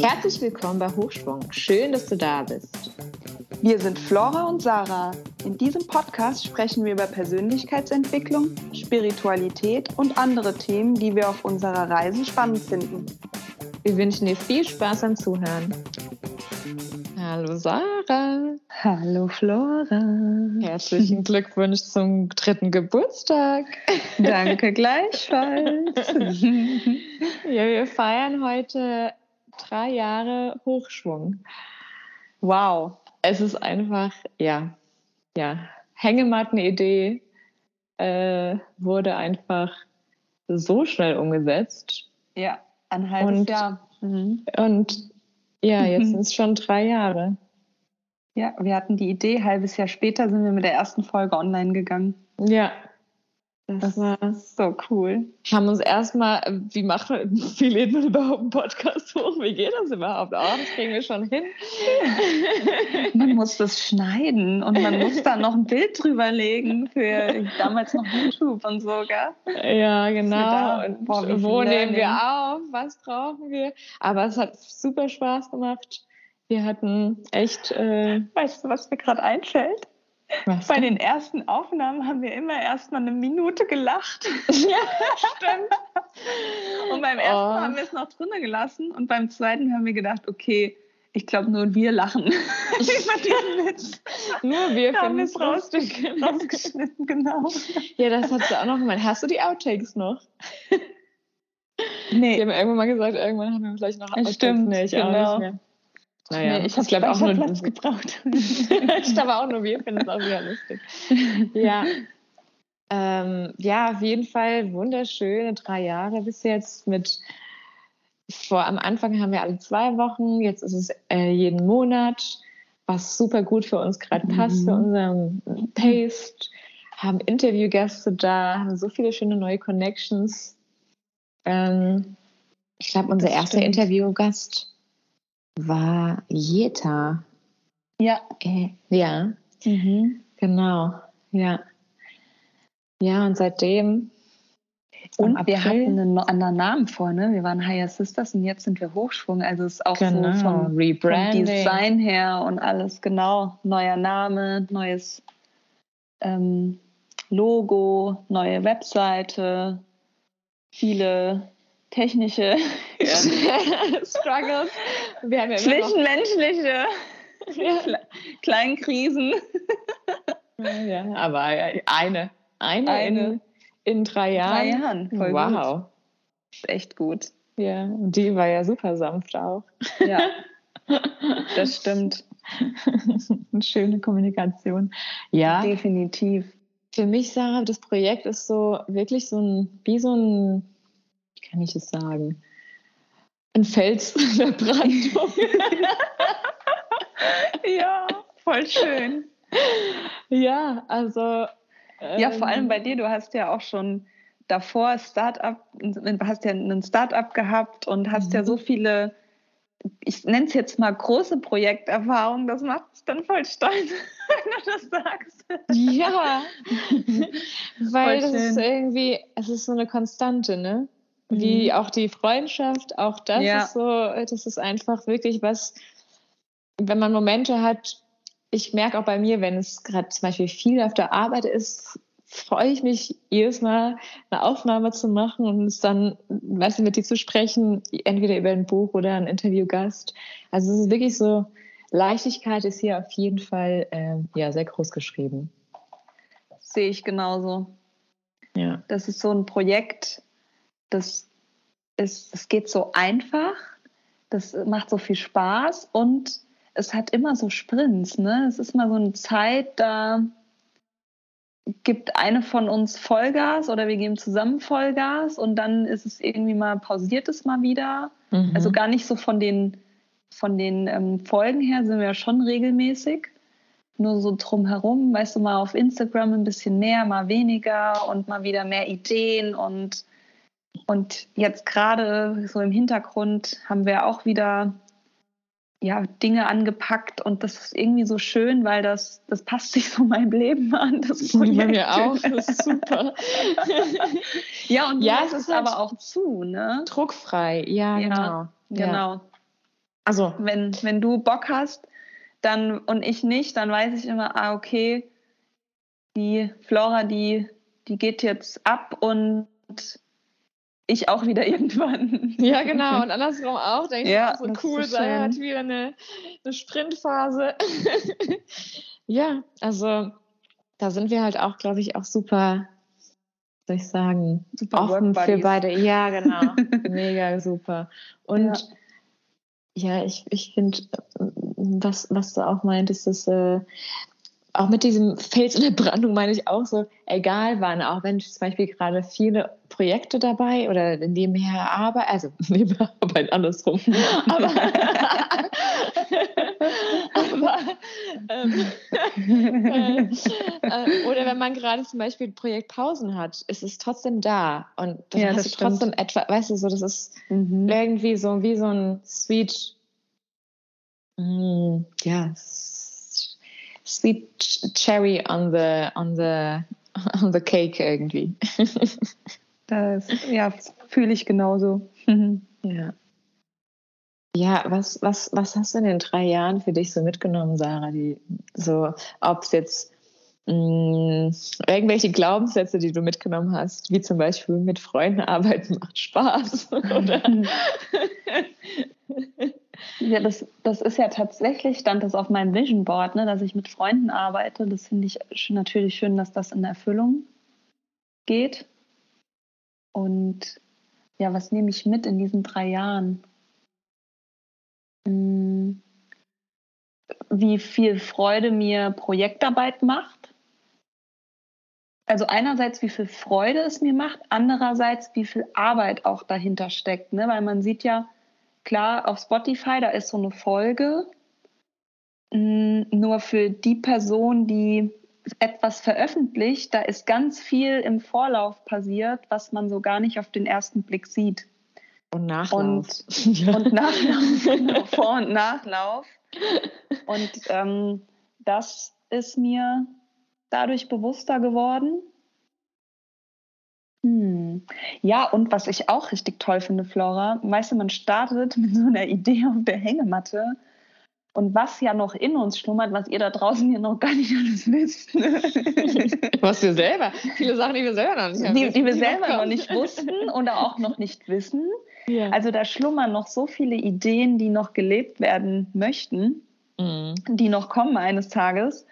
Herzlich willkommen bei Hochschwung. Schön, dass du da bist. Wir sind Flora und Sarah. In diesem Podcast sprechen wir über Persönlichkeitsentwicklung, Spiritualität und andere Themen, die wir auf unserer Reise spannend finden. Wir wünschen dir viel Spaß beim Zuhören. Hallo Sarah. Hallo Flora. Herzlichen Glückwunsch zum dritten Geburtstag. Danke gleichfalls. ja, wir feiern heute drei Jahre Hochschwung. Wow. Es ist einfach, ja, ja, Hängematten-Idee äh, wurde einfach so schnell umgesetzt. Ja, ein halbes und, Jahr. Mhm. Und ja, jetzt sind es schon drei Jahre. Ja, wir hatten die Idee, halbes Jahr später sind wir mit der ersten Folge online gegangen. Ja. Das, das war so cool. Haben uns erstmal, wie macht man, wie lädt man überhaupt einen Podcast hoch? Wie geht das überhaupt? Oh, das kriegen wir schon hin. man muss das schneiden und man muss da noch ein Bild drüber legen für damals noch YouTube und so, gell? Ja, genau. Und boah, wo nehmen wir auf? Was brauchen wir? Aber es hat super Spaß gemacht. Wir hatten echt. Äh, weißt du, was mir gerade einfällt? Was Bei den ersten Aufnahmen haben wir immer erst mal eine Minute gelacht. Ja, stimmt. und beim ersten oh. haben wir es noch drinnen gelassen und beim zweiten haben wir gedacht, okay, ich glaube nur wir lachen über diesen Witz. Nur wir da haben es rausgeschnitten, genau. Ja, das hast du auch noch gemeint. Hast du die Outtakes noch? Nee. Die haben irgendwann mal gesagt, irgendwann haben wir vielleicht noch Outtakes. Stimmt, nee, ich genau. auch nicht mehr. Naja, nee, ich habe glaube auch nur Platz gebraucht. ich glaube auch nur wir finden es auch wieder lustig. Ja. Ähm, ja, auf jeden Fall wunderschöne drei Jahre bis jetzt mit vor am Anfang haben wir alle zwei Wochen, jetzt ist es äh, jeden Monat, was super gut für uns gerade passt, mhm. für unseren Taste, haben Interviewgäste da, haben so viele schöne neue Connections. Ähm, ich glaube, unser erster. Interviewgast war Jeta. Ja. Äh, ja. Mhm. Genau. Ja. Ja, und seitdem. Und wir hatten einen anderen Namen vor, ne? Wir waren Higher Sisters und jetzt sind wir Hochschwung. Also es ist auch genau. so vom, vom, Design her und alles genau. Neuer Name, neues ähm, Logo, neue Webseite, viele technische Struggles. Wir haben ja Zwischenmenschliche ja. kleinen Krisen. ja, aber eine. Eine, eine. In, in, drei Jahren. Drei Jahren, wow. Gut. Echt gut. Ja, und die war ja super sanft auch. Ja, das stimmt. Eine schöne Kommunikation. Ja. Definitiv. Für mich, Sarah, das Projekt ist so wirklich so ein, wie so ein wie kann ich es sagen? Ein Fels der Brandung. ja, voll schön. Ja, also. Ähm, ja, vor allem bei dir, du hast ja auch schon davor Startup, hast ja ein Startup gehabt und hast mhm. ja so viele, ich nenne es jetzt mal große Projekterfahrungen, das macht es dann voll stolz, wenn du das sagst. Ja, weil das ist irgendwie, es ist so eine Konstante, ne? Wie mhm. auch die Freundschaft, auch das ja. ist so, das ist einfach wirklich was, wenn man Momente hat, ich merke auch bei mir, wenn es gerade zum Beispiel viel auf der Arbeit ist, freue ich mich jedes Mal eine Aufnahme zu machen und es dann, weißt du, mit dir zu sprechen, entweder über ein Buch oder ein Interviewgast. Also es ist wirklich so, Leichtigkeit ist hier auf jeden Fall äh, ja sehr groß geschrieben. Sehe ich genauso. Ja. Das ist so ein Projekt, das ist, es geht so einfach, das macht so viel Spaß und es hat immer so Sprints, ne? Es ist mal so eine Zeit, da gibt eine von uns Vollgas oder wir geben zusammen Vollgas und dann ist es irgendwie mal pausiert es mal wieder. Mhm. Also gar nicht so von den von den ähm, Folgen her sind wir ja schon regelmäßig. Nur so drumherum, weißt du, mal auf Instagram ein bisschen mehr, mal weniger und mal wieder mehr Ideen und und jetzt gerade so im Hintergrund haben wir auch wieder ja, Dinge angepackt und das ist irgendwie so schön, weil das, das passt sich so meinem Leben an. Das Projekt. Bei mir auch, das ist super. ja, und ja, es ist halt aber auch zu, ne? Druckfrei, ja, ja genau. Genau. Ja. Also, wenn, wenn du Bock hast, dann und ich nicht, dann weiß ich immer, ah, okay, die Flora, die, die geht jetzt ab und ich auch wieder irgendwann. Ja, genau. Und andersrum auch. Denke ja, ich, so cool, so sei hat wieder eine, eine Sprintphase. ja, also da sind wir halt auch, glaube ich, auch super, soll ich sagen, super offen für beide. Ja, genau. Mega super. Und ja, ja ich, ich finde, was, was du auch meintest, dass äh, auch mit diesem Fels in der Brandung meine ich auch so, egal wann, auch wenn ich zum Beispiel gerade viele Projekte dabei oder nebenher arbeite, also nebenher arbeite andersrum, aber, aber ähm, äh, äh, oder wenn man gerade zum Beispiel Projektpausen hat, ist es trotzdem da und dann ja, hast du stimmt. trotzdem etwa, weißt du, so das ist mhm. irgendwie so wie so ein Sweet, mm, ja, sweet cherry on the on the on the cake irgendwie. Das ja fühle ich genauso. ja. Ja, was, was, was hast du in den drei Jahren für dich so mitgenommen, Sarah? Die, so, ob es jetzt mh, mm, irgendwelche Glaubenssätze, die du mitgenommen hast, wie zum Beispiel mit Freunden arbeiten macht Spaß, oder? Ja, das, das ist ja tatsächlich, stand das auf meinem Vision Board, ne, dass ich mit Freunden arbeite. Das finde ich natürlich schön, dass das in Erfüllung geht. Und ja, was nehme ich mit in diesen drei Jahren? Hm, wie viel Freude mir Projektarbeit macht. Also einerseits, wie viel Freude es mir macht, andererseits, wie viel Arbeit auch dahinter steckt. Ne? Weil man sieht ja, klar, auf Spotify, da ist so eine Folge. Mm, nur für die Person, die etwas veröffentlicht, da ist ganz viel im Vorlauf passiert, was man so gar nicht auf den ersten Blick sieht. Und Nachlauf. Und, und Nachlauf, genau, Vor- und Nachlauf. Und ähm, das ist mir dadurch bewusster geworden. Hm. Ja, und was ich auch richtig toll finde, Flora, weißt du, man startet mit so einer Idee auf der Hängematte und was ja noch in uns schlummert, was ihr da draußen ja noch gar nicht alles wisst. was wir selber, viele Sachen, die wir selber noch nicht haben. Die, die wir selber noch nicht wussten oder auch noch nicht wissen. Ja. Also da schlummern noch so viele Ideen, die noch gelebt werden möchten, mhm. die noch kommen eines Tages.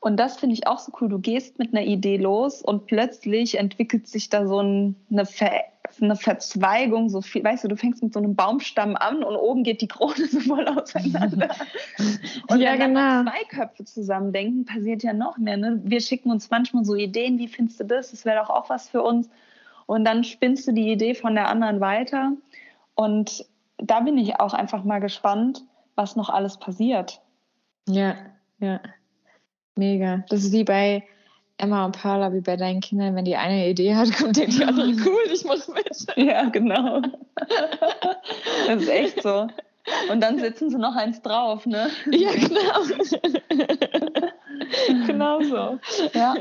Und das finde ich auch so cool. Du gehst mit einer Idee los und plötzlich entwickelt sich da so eine, Ver eine Verzweigung, so viel, weißt du, du fängst mit so einem Baumstamm an und oben geht die Krone so voll auseinander. und ja, wenn genau. zwei Köpfe zusammendenken, passiert ja noch mehr. Ne? Wir schicken uns manchmal so Ideen, wie findest du das? Das wäre doch auch was für uns. Und dann spinnst du die Idee von der anderen weiter. Und da bin ich auch einfach mal gespannt, was noch alles passiert. Ja, ja. Mega. Das ist wie bei Emma und Paula, wie bei deinen Kindern, wenn die eine Idee hat, kommt die andere, cool, ich mach mit. Ja, genau. Das ist echt so. Und dann sitzen sie noch eins drauf, ne? Ja, genau. genau so. Ja,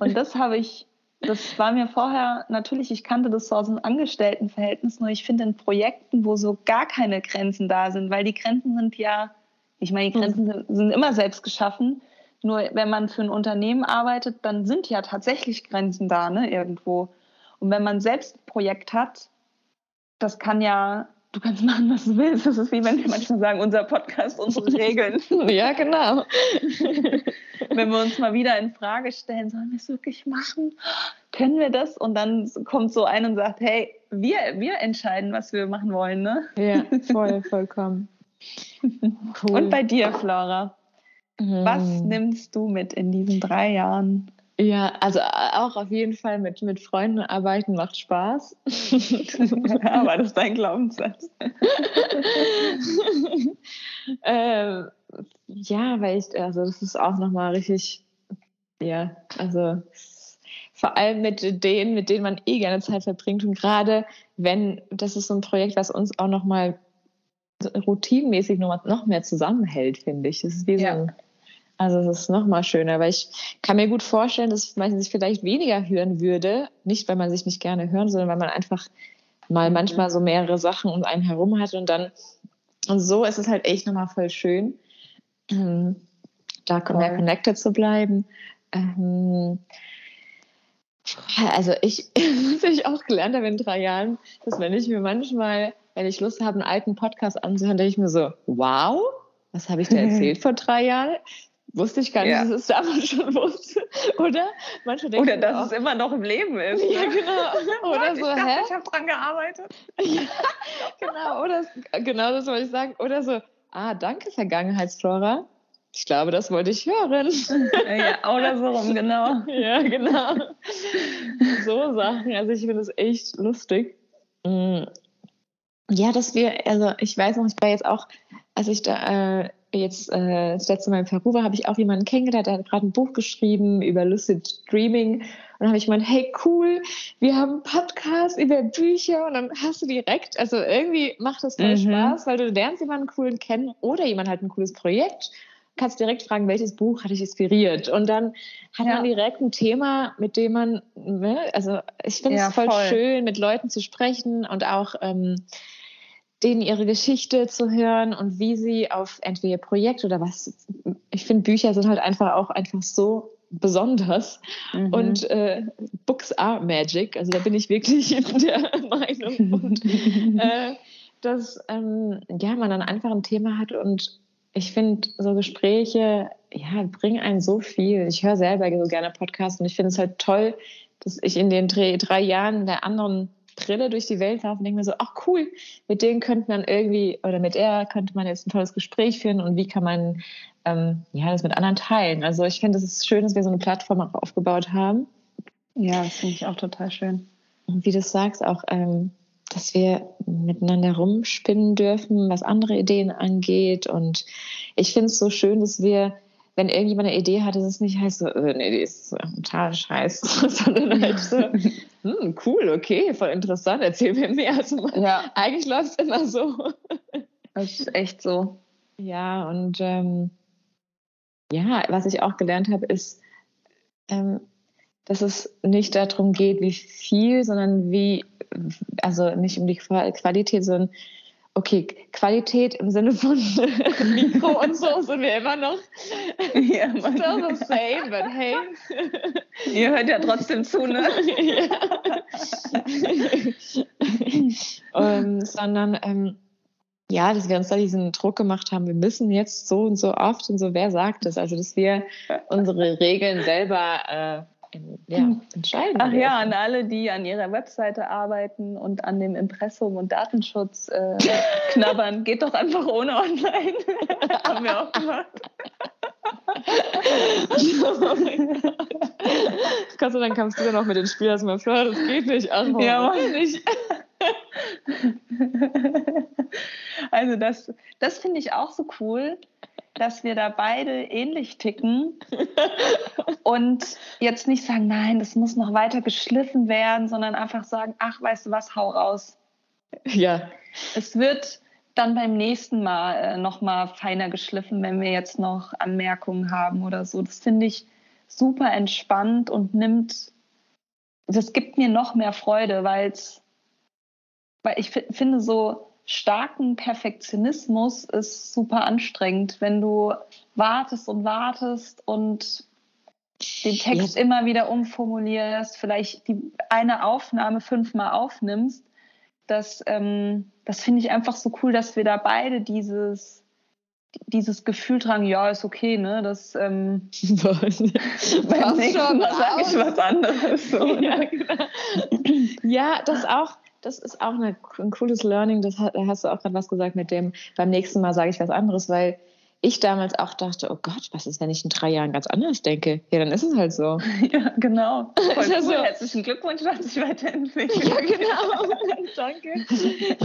und das habe ich, das war mir vorher, natürlich, ich kannte das so aus einem Angestelltenverhältnis, nur ich finde in Projekten, wo so gar keine Grenzen da sind, weil die Grenzen sind ja, ich meine, die Grenzen sind, sind immer selbst geschaffen, nur wenn man für ein Unternehmen arbeitet, dann sind ja tatsächlich Grenzen da, ne, irgendwo. Und wenn man selbst ein Projekt hat, das kann ja, du kannst machen, was du willst. Das ist wie wenn wir manchmal sagen, unser Podcast, unsere Regeln. ja, genau. wenn wir uns mal wieder in Frage stellen, sollen wir es wirklich machen? Können wir das? Und dann kommt so ein und sagt, hey, wir, wir entscheiden, was wir machen wollen, ne? Ja, voll, vollkommen. Cool. Und bei dir, Flora? Was hm. nimmst du mit in diesen drei Jahren? Ja, also äh, auch auf jeden Fall mit, mit Freunden arbeiten macht Spaß. Aber das ist dein Glaubenssatz. ähm, ja, weil ich, also das ist auch nochmal richtig, ja, also vor allem mit denen, mit denen man eh gerne Zeit verbringt und gerade wenn, das ist so ein Projekt, was uns auch nochmal routinenmäßig noch, noch mehr zusammenhält, finde ich. Das ist wie ja. so ein, also es ist noch mal schöner, weil ich kann mir gut vorstellen, dass man sich vielleicht weniger hören würde, nicht weil man sich nicht gerne hören, sondern weil man einfach mal mhm. manchmal so mehrere Sachen um einen herum hat und dann und so ist es halt echt nochmal voll schön, da mehr connected zu bleiben. Ähm, also ich, was ich auch gelernt habe in drei Jahren, dass wenn ich mir manchmal, wenn ich Lust habe, einen alten Podcast anzuhören, denke ich mir so, wow, was habe ich da erzählt vor drei Jahren? Wusste ich gar nicht, ja. dass es damals schon wusste, oder? Manche denken oder dass auch, es immer noch im Leben ist. Ja, genau. Oder so, ich hä? Ich habe dran gearbeitet. Ja, genau, oder, genau das wollte ich sagen. Oder so, ah, danke Vergangenheitsflora. Ich glaube, das wollte ich hören. Ja, oder so rum, genau. Ja, genau. So Sachen. Also ich finde es echt lustig. Mm. Ja, dass wir, also ich weiß noch, ich war jetzt auch, als ich da äh, jetzt äh, das letzte Mal in Peru war, habe ich auch jemanden kennengelernt, der hat gerade ein Buch geschrieben über Lucid Dreaming. Und dann habe ich gemeint, hey cool, wir haben einen Podcast über Bücher und dann hast du direkt, also irgendwie macht das voll mhm. Spaß, weil du lernst jemanden coolen kennen oder jemand hat ein cooles Projekt kannst direkt fragen, welches Buch hat dich inspiriert? Und dann hat ja. man direkt ein Thema, mit dem man, ne, also ich finde es ja, voll, voll, schön, mit Leuten zu sprechen und auch ähm, denen ihre Geschichte zu hören und wie sie auf entweder ihr Projekt oder was. Ich finde, Bücher sind halt einfach auch einfach so besonders. Mhm. Und äh, Books are magic. Also da bin ich wirklich in der Meinung. Und, äh, dass ähm, ja, man dann einfach ein Thema hat und ich finde, so Gespräche ja, bringen einen so viel. Ich höre selber so gerne Podcasts und ich finde es halt toll, dass ich in den drei, drei Jahren der anderen Brille durch die Welt laufe und denke mir so, ach cool, mit denen könnte man irgendwie, oder mit er könnte man jetzt ein tolles Gespräch führen und wie kann man ähm, ja, das mit anderen teilen. Also ich finde, es ist schön, dass wir so eine Plattform auch aufgebaut haben. Ja, das finde ich auch total schön. Und wie du sagst, auch, ähm, dass wir miteinander rumspinnen dürfen, was andere Ideen angeht. Und ich finde es so schön, dass wir wenn irgendjemand eine Idee hat, dass es nicht heißt so, äh, nee, die ist total scheiße, sondern halt so, hm, cool, okay, voll interessant, erzähl mir mehr. Also, ja. Eigentlich läuft es immer so. Das ist echt so. Ja, und ähm, ja, was ich auch gelernt habe, ist, ähm, dass es nicht darum geht, wie viel, sondern wie, also nicht um die Qualität, sondern okay, Qualität im Sinne von Mikro und so sind wir immer noch ja, still the same, but hey. Ihr hört ja trotzdem zu, ne? um, sondern ähm, ja, dass wir uns da diesen Druck gemacht haben, wir müssen jetzt so und so oft und so, wer sagt es? Also, dass wir unsere Regeln selber äh, ja, hm. entscheiden. Ach ja, an alle, die an ihrer Webseite arbeiten und an dem Impressum und Datenschutz äh, knabbern, geht doch einfach ohne online. Haben wir auch gemacht. oh Gott sei Dank kamst du dann auch mit den Spiel, dass man Fleur, das geht nicht. Ach, ja, mach nicht. also das, das finde ich auch so cool, dass wir da beide ähnlich ticken und jetzt nicht sagen, nein, das muss noch weiter geschliffen werden, sondern einfach sagen, ach, weißt du was, hau raus. Ja. Es wird dann beim nächsten Mal äh, noch mal feiner geschliffen, wenn wir jetzt noch Anmerkungen haben oder so. Das finde ich super entspannt und nimmt, das gibt mir noch mehr Freude, weil's, weil ich finde so, starken Perfektionismus ist super anstrengend, wenn du wartest und wartest und den Text ja. immer wieder umformulierst, vielleicht die eine Aufnahme fünfmal aufnimmst. Das, ähm, das finde ich einfach so cool, dass wir da beide dieses, dieses Gefühl tragen, ja, ist okay, ne? Das ähm, beim nächsten Mal sage ich was anderes. So, ja, ne? genau. ja, das auch das ist auch eine, ein cooles Learning. Das da hast du auch gerade was gesagt mit dem, beim nächsten Mal sage ich was anderes, weil ich damals auch dachte, oh Gott, was ist, wenn ich in drei Jahren ganz anders denke? Ja, dann ist es halt so. Ja, genau. Voll cool. so. Herzlichen Glückwunsch, dass sich weiterentwickelt. Ja, genau. Danke.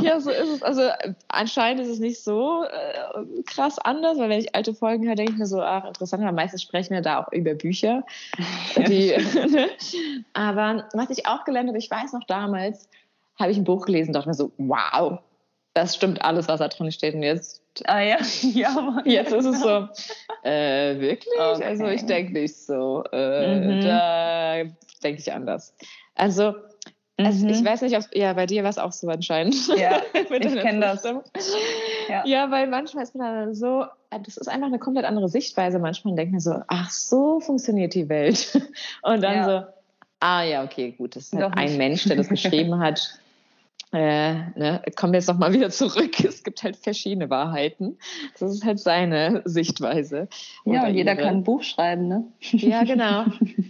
Ja, so ist es. Also anscheinend ist es nicht so äh, krass anders, weil wenn ich alte Folgen höre, denke ich mir so, ach, interessant, weil meistens sprechen wir da auch über Bücher. Die, ne? Aber was ich auch gelernt habe, ich weiß noch damals, habe ich ein Buch gelesen und dachte mir so, wow, das stimmt alles, was da drin steht. Und jetzt, ah, ja. ja jetzt ist es so, äh, wirklich? Okay. Also ich denke nicht so. Äh, mhm. Da denke ich anders. Also, mhm. also, ich weiß nicht, ob, ja, bei dir war es auch so anscheinend. Ja, ich kenne das. Ja. ja, weil manchmal ist man dann so, das ist einfach eine komplett andere Sichtweise. Manchmal denkt man so, ach, so funktioniert die Welt. Und dann ja. so, ah ja, okay, gut, das ist halt ein Mensch, der das geschrieben hat. Äh, ne, kommen wir jetzt nochmal wieder zurück. Es gibt halt verschiedene Wahrheiten. Das ist halt seine Sichtweise. Ja, und jeder ihre. kann ein Buch schreiben, ne? Ja, genau.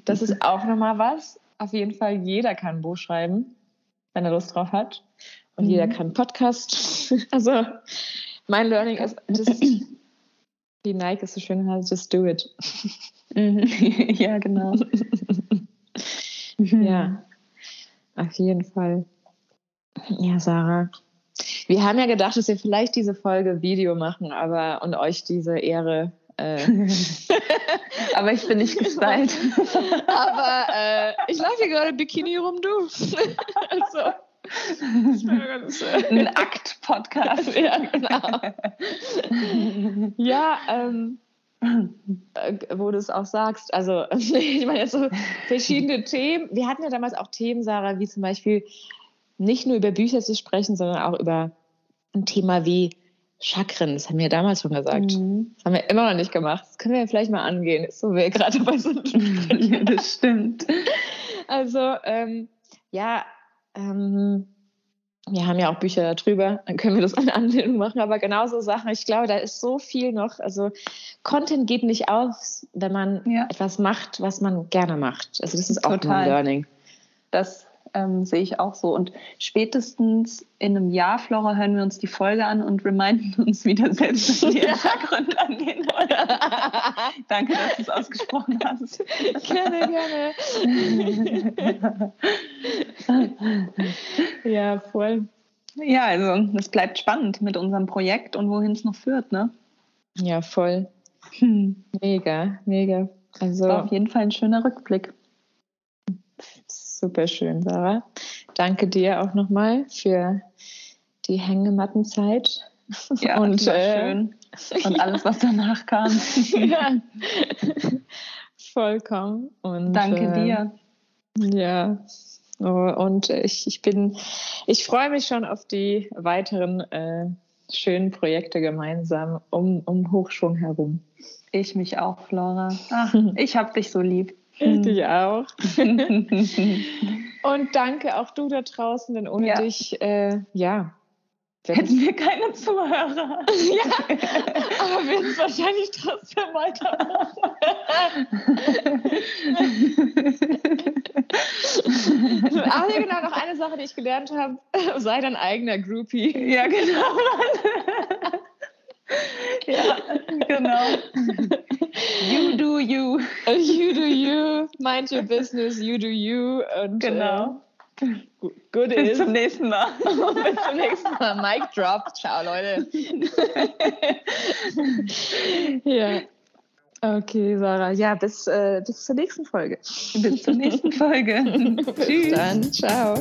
Das ist auch nochmal was. Auf jeden Fall, jeder kann ein Buch schreiben, wenn er Lust drauf hat. Und mhm. jeder kann einen Podcast. Also, mein Learning ist, just, wie Nike es so schön heißt, just do it. Mhm. ja, genau. ja, auf jeden Fall. Ja, Sarah. Wir haben ja gedacht, dass wir vielleicht diese Folge Video machen, aber und euch diese Ehre. Äh aber ich bin nicht gestylt. aber äh, ich laufe hier gerade Bikini rum, du. also, ganz, äh, Ein Akt-Podcast. ja, genau. ja, ähm, äh, wo du es auch sagst. Also, ich meine, jetzt so verschiedene Themen. Wir hatten ja damals auch Themen, Sarah, wie zum Beispiel nicht nur über Bücher zu sprechen, sondern auch über ein Thema wie Chakren. Das haben wir damals schon gesagt. Mhm. Das haben wir immer noch nicht gemacht. Das können wir vielleicht mal angehen, so wir gerade dabei sind. ja, das stimmt. Also, ähm, ja, ähm, wir haben ja auch Bücher darüber, dann können wir das an Anlehnung machen, aber genauso Sachen, ich glaube, da ist so viel noch, also Content geht nicht aus, wenn man ja. etwas macht, was man gerne macht. Also das ist Total. auch ein Learning. Das ähm, sehe ich auch so. Und spätestens in einem Jahr, Flora, hören wir uns die Folge an und reminden uns wieder selbst, dass wir ja. Hintergrund angehen wollen. Danke, dass du es ausgesprochen hast. Gerne, gerne. ja, voll. Ja, also es bleibt spannend mit unserem Projekt und wohin es noch führt, ne? Ja, voll. Hm. Mega, mega. Also auf jeden Fall ein schöner Rückblick. Super schön, Sarah. Danke dir auch nochmal für die Hängemattenzeit. Ja, und äh, schön. Und alles, was danach kam. ja. Vollkommen. Und, Danke äh, dir. Ja. Oh, und ich, ich bin, ich freue mich schon auf die weiteren äh, schönen Projekte gemeinsam um, um Hochschwung herum. Ich mich auch, Flora. Ach, ich hab dich so lieb. Ich dich auch. Und danke auch du da draußen, denn ohne ja. dich, äh, ja. Hätten wir keine Zuhörer. ja, aber wir es wahrscheinlich trotzdem weitermachen. Ach ja, genau, noch eine Sache, die ich gelernt habe. Sei dein eigener Groupie. Ja, genau. ja, genau. You do you. You do you. Mind your business. You do you. Und, genau. Äh, good Bis is. zum nächsten Mal. Bis zum nächsten Mal. Mic drop. Ciao, Leute. ja. Okay, Sarah. Ja, bis, äh, bis zur nächsten Folge. Bis zur nächsten Folge. Tschüss. Dann, ciao.